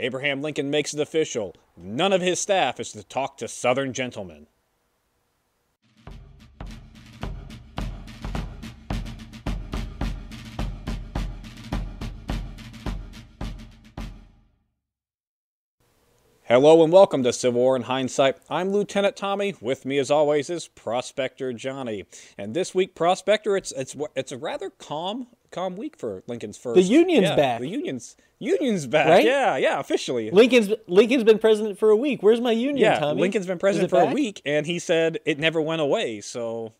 Abraham Lincoln makes it official. None of his staff is to talk to Southern gentlemen. Hello and welcome to Civil War in Hindsight. I'm Lieutenant Tommy. With me, as always, is Prospector Johnny. And this week, Prospector, it's it's it's a rather calm calm week for Lincoln's first. The Union's yeah, back. The Union's Union's back. Right? Yeah, yeah, officially. Lincoln's Lincoln's been president for a week. Where's my union, yeah, Tommy? Lincoln's been president for a week, and he said it never went away. So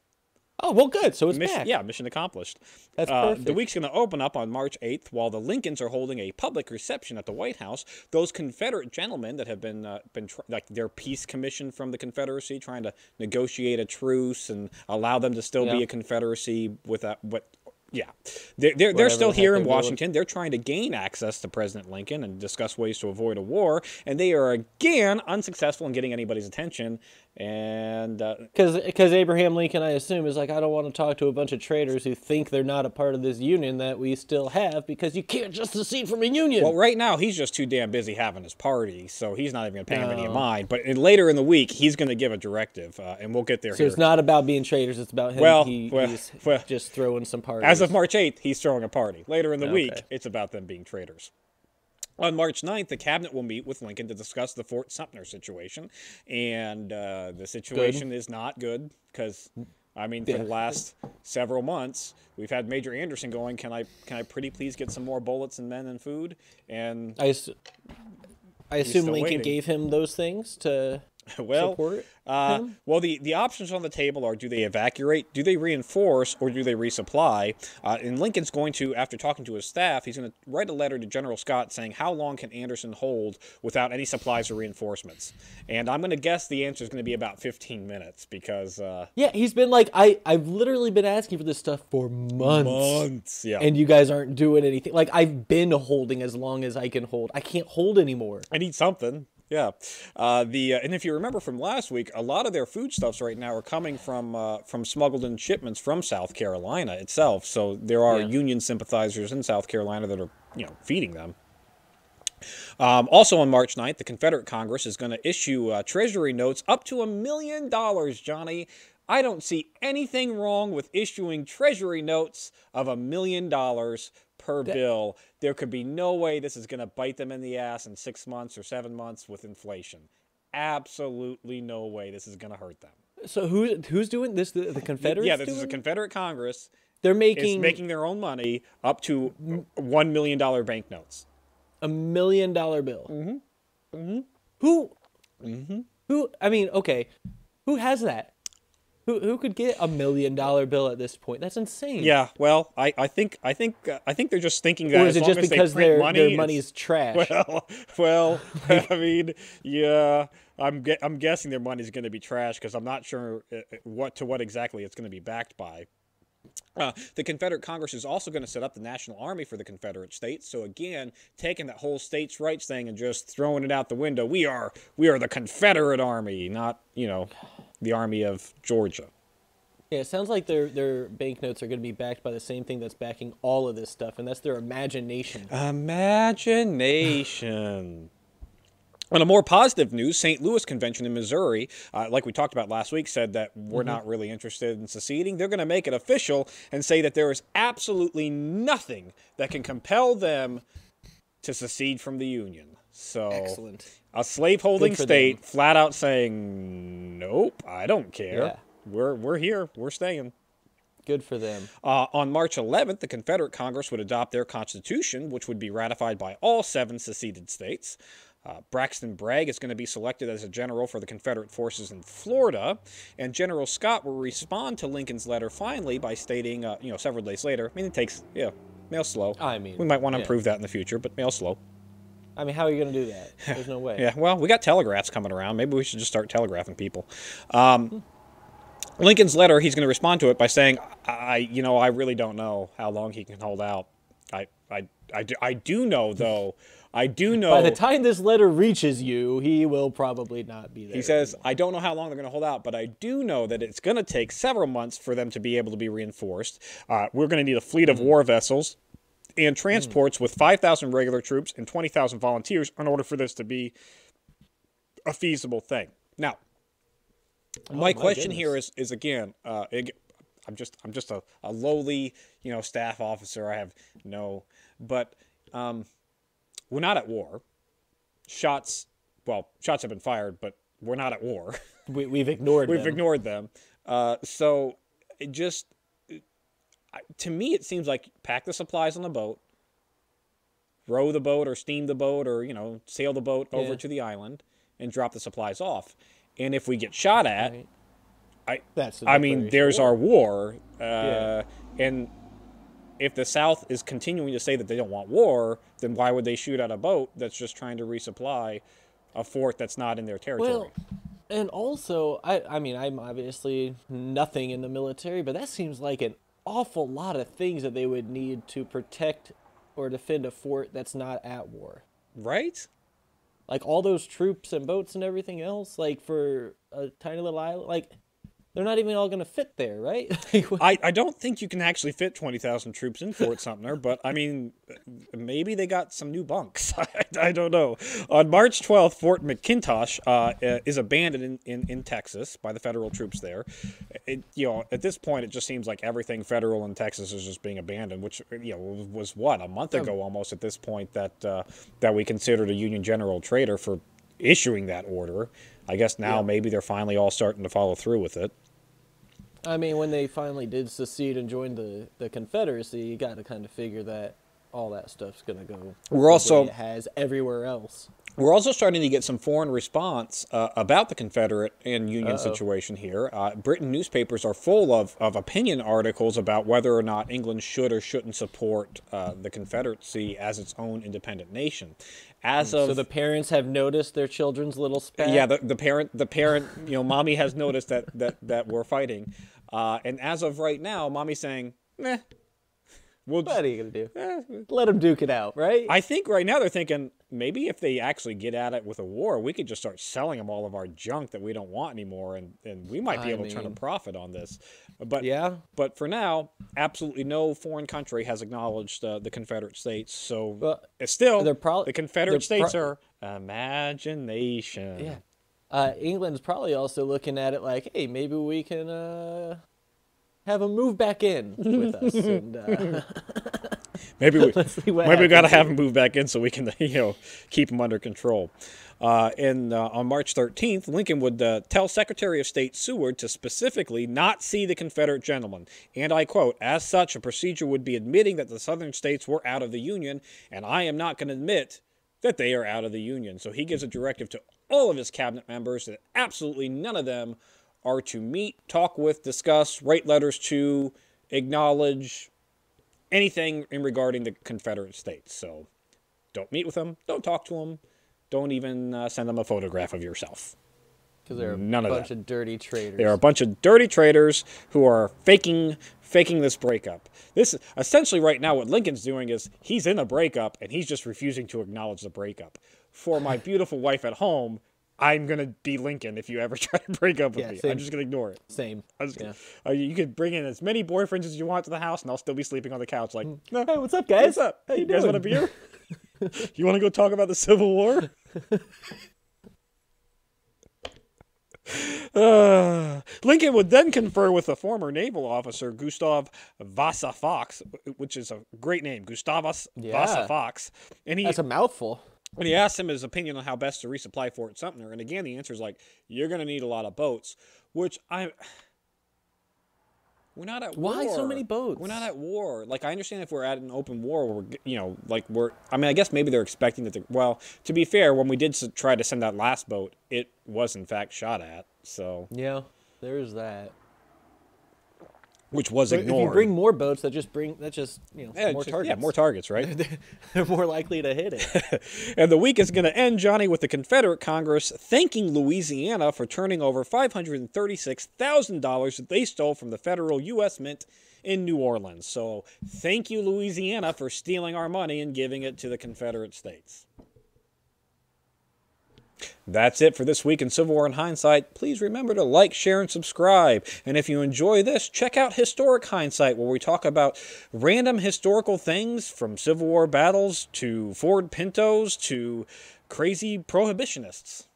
Oh well, good. So it's mission, back. yeah, mission accomplished. That's Uh, The week's going to open up on March 8th while the Lincolns are holding a public reception at the White House. Those Confederate gentlemen that have been uh, been tr- like their peace commission from the Confederacy, trying to negotiate a truce and allow them to still be a Confederacy without what. Yeah, they're they're, they're still here in. Washington. They're trying to gain access to President Lincoln and discuss ways to avoid a war, and they are again unsuccessful in getting anybody's attention. And uh, Because Abraham Lincoln, I assume, is like, I don't want to talk to a bunch of traitors who think they're not a part of this union that we still have because you can't just secede from a union. Well, right now he's just too damn busy having his party, so he's not even going to pay him any No. mind. But later in the week, he's going to give a directive, uh, and we'll get there so here. it's not about being traitors. It's about him. Well, he, well, he's well, just throwing some parties. As of March 8th, he's throwing a party. Later in the week, it's about them being traitors. On March 9th, the cabinet will meet with Lincoln to discuss the Fort Sumter situation. And uh, the situation is not good because, I mean, for the Yeah. last several months, we've had Major Anderson going, Can I, can I pretty please get some more bullets and men and food? And, I, I assume Lincoln waiting. gave him those things to well, support. Uh, well, the, the options on the table are do they evacuate, do they reinforce, or do they resupply? Uh, and Lincoln's going to, after talking to his staff, he's going to write a letter to General Scott saying, How long can Anderson hold without any supplies or reinforcements? And I'm going to guess the answer is going to be about 15 minutes because uh, Yeah, he's been like, I, I've literally been asking for this stuff for months. months. Yeah. and you guys aren't doing anything. Like I've been holding as long as I can hold. I can't hold anymore. I need something. Yeah, uh, the uh, and if you remember from last week, a lot of their foodstuffs right now are coming from uh, from smuggled in shipments from South Carolina itself. So there are Yeah. Union sympathizers in South Carolina that are you know feeding them. Um, also on March 9th, the Confederate Congress is going to issue uh, Treasury notes up to a million dollars, Johnny. I don't see anything wrong with issuing Treasury notes of a million dollars per bill. There could be no way this is going to bite them in the ass in six months or seven months with inflation. Absolutely no way this is going to hurt them. So who's who's doing this? The, the Confederates? yeah, this is a? Confederate Congress They're making, making their own money up to one million dollar banknotes. a million dollar bill. Mm-hmm. Mm-hmm. Who? Mm-hmm. Who? I mean, okay, who has that? Who who could get a million dollar bill at this point? That's insane. Yeah, well, I, I think I think uh, I think they're just thinking that Or as is it long just because their money, their money's trash? well, well, I mean, yeah, I'm gue- I'm guessing their money's going to be trash because I'm not sure uh, uh, what to what exactly it's going to be backed by. Uh, the Confederate Congress is also going to set up the National Army for the Confederate States. So again, taking that whole states' rights thing and just throwing it out the window. We are we are the Confederate Army, not you know the Army of Georgia. Yeah, it sounds like their their banknotes are going to be backed by the same thing that's backing all of this stuff, and that's their imagination. Imagination. On a more positive news, St. Louis Convention in Missouri, uh, like we talked about last week, said that we're not really interested in seceding. They're going to make it official and say that there is absolutely nothing that can compel them to secede from the Union. So, Excellent. a slaveholding state flat out saying, "Nope, I don't care. Yeah. We're we're here. We're staying." Good for them. Uh, on March 11th, the Confederate Congress would adopt their constitution, which would be ratified by all seven seceded states. Uh, Braxton Bragg is going to be selected as a general for the Confederate forces in Florida, and General Scott will respond to Lincoln's letter finally by stating, uh, you know, several days later. I mean, it takes, yeah, mail slow. I mean, we might want to yeah. improve that in the future, but mail slow. I mean, how are you going to do that? There's no way. Yeah, well, we got telegraphs coming around. Maybe we should just start telegraphing people. Um, Lincoln's letter, he's going to respond to it by saying, "I, you know, I really don't know how long he can hold out. I, I, I, do, I do know though. I do know." By the time this letter reaches you, he will probably not be there. he says, "I don't know how long they're going to hold out, but I do know that it's going to take several months for them to be able to be reinforced. Uh, we're going to need a fleet of war vessels." and transports with 5,000 regular troops and 20,000 volunteers in order for this to be a feasible thing. Now, my, Oh, my question here goodness. is is again, uh, I'm just I'm just a, a lowly you know staff officer. I have no, but um, we're not at war. Shots, well, shots have been fired, but we're not at war. We, we've ignored We've them. ignored them. Uh, so it just to me, it seems like pack the supplies on the boat, row the boat or steam the boat or you know sail the boat over Yeah. to the island and drop the supplies off. And if we get shot at, Right. I That's I mean, there's of our war. war, uh, and if the South is continuing to say that they don't want war, then why would they shoot at a boat that's just trying to resupply a fort that's not in their territory? Well, and also, I I mean, I'm obviously nothing in the military, but that seems like an awful lot of things that they would need to protect or defend a fort that's not at war. right? Like all those troops and boats and everything else, like for a tiny little island, like they're not even all gonna fit there, right? I, I don't think you can actually fit 20,000 troops in Fort Sumter, but I mean, maybe they got some new bunks. I, I don't know. On March 12th, Fort McIntosh uh, uh, is abandoned in, in, in Texas by the federal troops there. It, you know, at this point, it just seems like everything federal in Texas is just being abandoned, which, you know, was what, a month ago almost at this point that, uh, that we considered a Union General traitor for issuing that order. I guess now Yeah. maybe they're finally all starting to follow through with it. I mean, when they finally did secede and join the the Confederacy, you got to kind of figure that all that stuff's gonna go. We're also- it has everywhere else. We're also starting to get some foreign response uh, about the Confederate and Union Uh-oh. situation here. Uh, Britain newspapers are full of, of opinion articles about whether or not England should or shouldn't support uh, the Confederacy as its own independent nation. As of So the parents have noticed their children's little spat. yeah, the, the parent, the parent, you know, mommy has noticed that that that we're fighting, uh, and as of right now, mommy's saying, "Meh, we'll." what are you gonna do? eh, Let them duke it out, right? I think right now they're thinking maybe if they actually get at it with a war, we could just start selling them all of our junk that we don't want anymore, and, and we might be I able to turn a profit on this. But yeah. but for now, absolutely no foreign country has acknowledged uh, the Confederate States. So Well, it's still they're the Confederate they're pro- States are imagination. Yeah. Uh, England's probably also looking at it like, hey, maybe we can uh, have them move back in with us. And, uh, Maybe we Let's see what maybe we got to have him move back in so we can you know keep him under control. Uh, and uh, on March 13th, Lincoln would uh, tell Secretary of State Seward to specifically not see the Confederate gentlemen. And I quote, as such, a procedure would be admitting that the Southern states were out of the Union, and I am not going to admit that they are out of the Union. So he gives a directive to all of his cabinet members that absolutely none of them are to meet, talk with, discuss, write letters to, acknowledge, anything in regarding the Confederate States. So don't meet with them, don't talk to them, don't even uh, send them a photograph of yourself. because they're a None of bunch that. of dirty traitors. They are a bunch of dirty traitors who are faking faking this breakup. This essentially right now what Lincoln's doing is he's in a breakup and he's just refusing to acknowledge the breakup. For my beautiful wife at home, I'm gonna be Lincoln if you ever try to break up with Yeah, me. same. I'm just gonna ignore it. Same. Just Yeah. uh, you could bring in as many boyfriends as you want to the house, and I'll still be sleeping on the couch. Like, no, Hey, what's up, guys? What's up? How Hey, you you guys want a beer? you want to go talk about the Civil War? Uh, Lincoln would then confer with a former naval officer, Gustav Vasa Fox, which is a great name, Gustavus Vasa Fox, and he That's a mouthful. And he asked him his opinion on how best to resupply Fort Sumter. And again, the answer is like, you're going to need a lot of boats, which I. We're not at war. Why war. so many boats? We're not at war. Like I understand if we're at an open war, we're you know like we're. I mean, I guess maybe they're expecting that. The, well, to be fair, when we did try to send that last boat, it was in fact shot at. So Yeah, there's that. Which was But if you bring more boats, that just bring that just you know yeah, more just- targets. yeah, more targets, right? They're more likely to hit it. And the week is going to end, Johnny, with the Confederate Congress thanking Louisiana for turning over $536,000 that they stole from the federal U.S. Mint in New Orleans. So thank you, Louisiana, for stealing our money and giving it to the Confederate States. That's it for this week in Civil War in Hindsight. Please remember to like, share, and subscribe. And if you enjoy this, check out Historic Hindsight, where we talk about random historical things from Civil War battles to Ford Pintos to crazy prohibitionists.